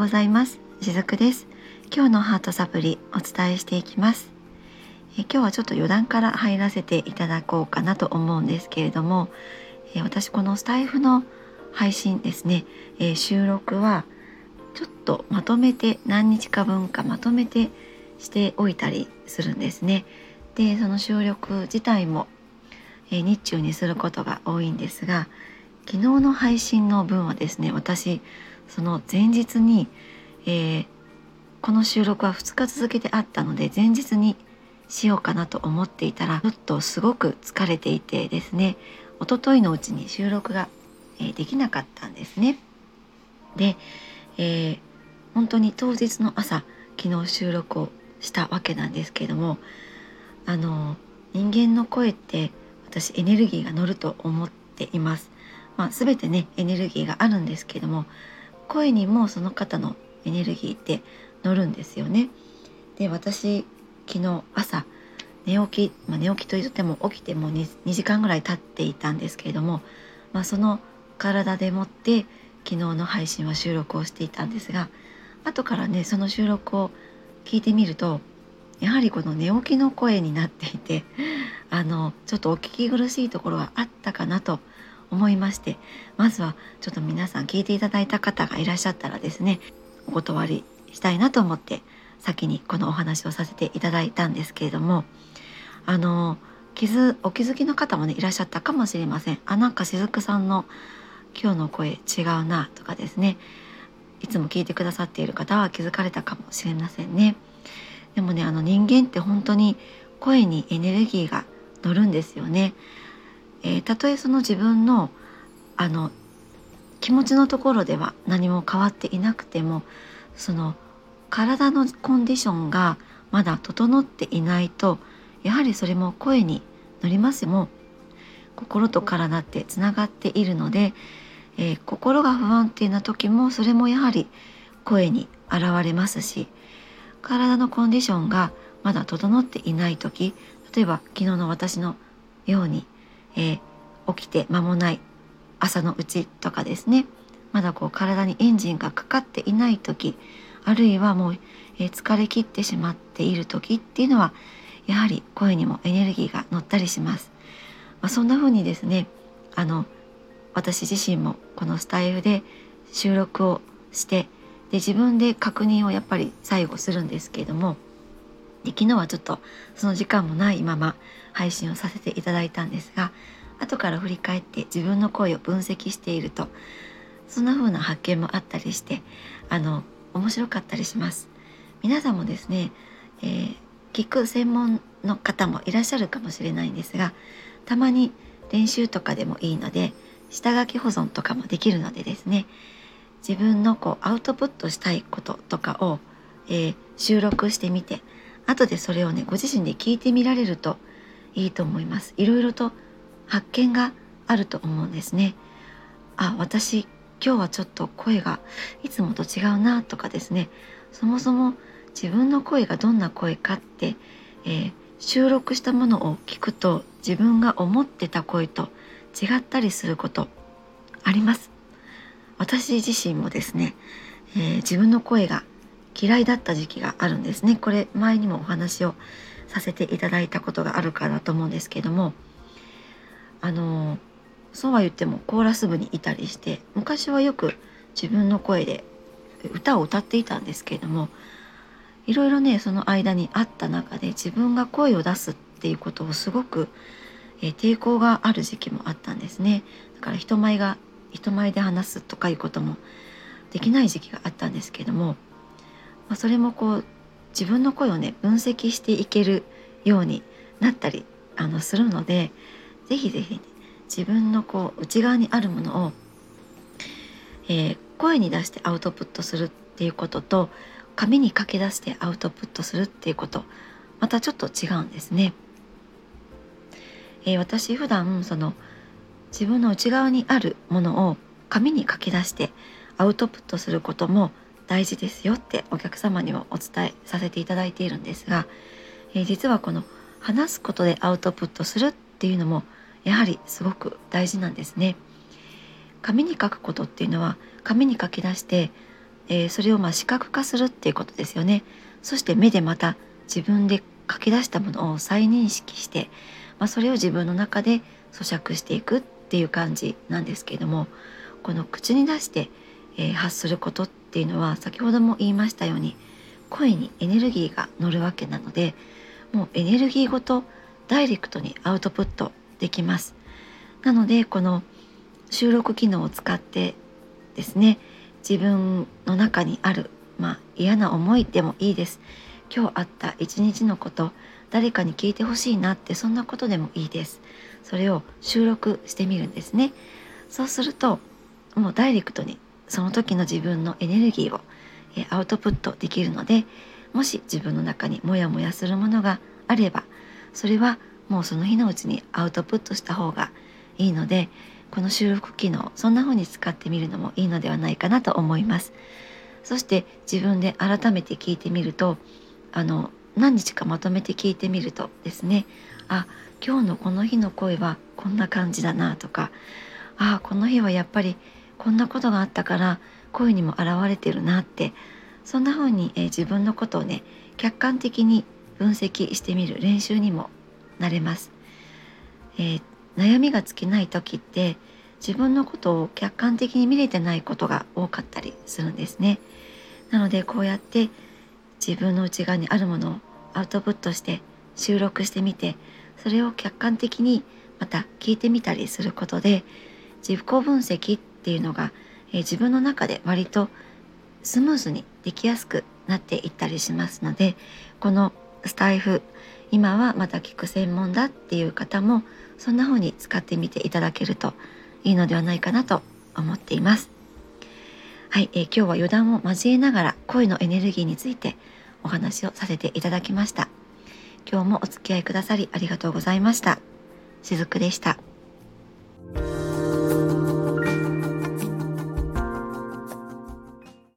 ございます。しずくです。今日のハートサプリお伝えしていきます。え今日はちょっと余談から入らせていただこうかなと思うんですけれどもえ私このスタイフの配信ですね、え収録はちょっとまとめて何日か分かまとめてしておいたりするんですね。でその収録自体も、え日中にすることが多いんですが昨日の配信の分はですね私その前日に、えー、この収録は2日続けてあったので前日にしようかなと思っていたらちょっとすごく疲れていてですね一昨日のうちに収録が、えー、できなかったんですね。で、えー、本当に当日の朝昨日収録をしたわけなんですけれどもあの人間の声って私エネルギーが乗ると思っています。まあ、全てねエネルギーがあるんですけども声にもその方のエネルギーって乗るんですよね。で私昨日朝寝起き、まあ、寝起きといっても起きても 2, 2時間ぐらい経っていたんですけれども、まあ、その体でもって昨日の配信は収録をしていたんですが後からねその収録を聞いてみるとやはりこの寝起きの声になっていてあのちょっとお聞き苦しいところがあったかなと思いましてまずはちょっと皆さん聞いていただいた方がいらっしゃったらですねお断りしたいなと思って先にこのお話をさせていただいたんですけれどもあの気づお気づきの方もねいらっしゃったかもしれません。あなんかしずくさんの今日の声違うなとかですねいつも聞いてくださっている方は気づかれたかもしれませんね。でもねあの人間って本当に声にエネルギーが乗るんですよね。えー、たとえその自分のあの気持ちのところでは何も変わっていなくてもその体のコンディションがまだ整っていないとやはりそれも声に乗りますも心と体ってつながっているので、えー、心が不安定な時もそれもやはり声に現れますし体のコンディションがまだ整っていない時例えば昨日の私のようにえー、起きて間もない朝のうちとかですねまだこう体にエンジンがかかっていない時あるいはもう、えー、疲れ切ってしまっている時っていうのはやはり声にもエネルギーが乗ったりします。まあ、そんな風にですねあの私自身もこのスタイフで収録をしてで自分で確認をやっぱり最後するんですけれどもで昨日はちょっとその時間もないまま配信をさせていただいたんですが後から振り返って自分の声を分析しているとそんな風な発見もあったりしてあの面白かったりします。皆さんもですね、えー、聞く専門の方もいらっしゃるかもしれないんですがたまに練習とかでもいいので下書き保存とかもできるのでですね自分のこうアウトプットしたいこととかを、えー、収録してみて後でそれをねご自身で聞いてみられるといいと思います。いろいろと発見があると思うんですね。あ私今日はちょっと声がいつもと違うなとかですね。そもそも自分の声がどんな声かって、えー、収録したものを聞くと自分が思ってた声と違ったりすることあります。私自身もですね、えー、自分の声が嫌いだった時期があるんですね。これ前にもお話をさせていただいたことがあるかなと思うんですけども。あのそうは言ってもコーラス部にいたりして昔はよく自分の声で歌を歌っていたんですけれどもいろいろねその間にあった中で自分が声を出すっていうことをすごく、え、抵抗がある時期もあったんですね。だから人前が人前で話すとかいうこともできない時期があったんですけどもまあ、それもこう自分の声をね分析していけるようになったりあのするので是非是非、ね、自分のこう内側にあるものを、えー、声に出してアウトプットするっていうことと紙に書き出してアウトプットするっていうことまたちょっと違うんですね。えー、私普段その自分の内側にあるものを紙に書き出してアウトプットすることも大事ですよってお客様にもお伝えさせていただいているんですが、えー、実はこの話すことでアウトプットするっていうのもやはりすごく大事なんですね。紙に書くことっていうのは紙に書き出して、えー、それをまあ視覚化するっていうことですよねそして目でまた自分で書き出したものを再認識して、まあ、それを自分の中で咀嚼していくっていう感じなんですけれどもこの口に出して、えー、発することっていうのは先ほども言いましたように声にエネルギーが乗るわけなのでもうエネルギーごとダイレクトにアウトプットできます。なのでこの収録機能を使ってですね自分の中にある、まあ、嫌な思いでもいいです。今日あった一日のこと誰かに聞いてほしいなってそんなことでもいいです。それを収録してみるんですね。そうするともうダイレクトにその時の自分のエネルギーをアウトプットできるのでもし自分の中にモヤモヤするものがあればそれはもうその日のうちにアウトプットした方がいいのでこの収録機能そんな風に使ってみるのもいいのではないかなと思います。そして自分で改めて聞いてみるとあの何日かまとめて聞いてみるとですねあ今日のこの日の声はこんな感じだなとかあこの日はやっぱりこんなことがあったから声にも現れてるなってそんな風に、えー、自分のことをね客観的に分析してみる練習にもなれます、えー、悩みが尽きない時って自分のことを客観的に見れてないことが多かったりするんですね。なのでこうやって自分の内側にあるものをアウトプットして収録してみてそれを客観的にまた聞いてみたりすることで自己分析っっていうのが、えー、自分の中で割とスムーズにできやすくなっていったりしますのでこのスタイフ今はまた聞く専門だっていう方もそんな風に使ってみていただけるといいのではないかなと思っています。はい、えー、今日は余談を交えながら声のエネルギーについてお話をさせていただきました。今日もお付き合いくださりありがとうございました。しずくでした。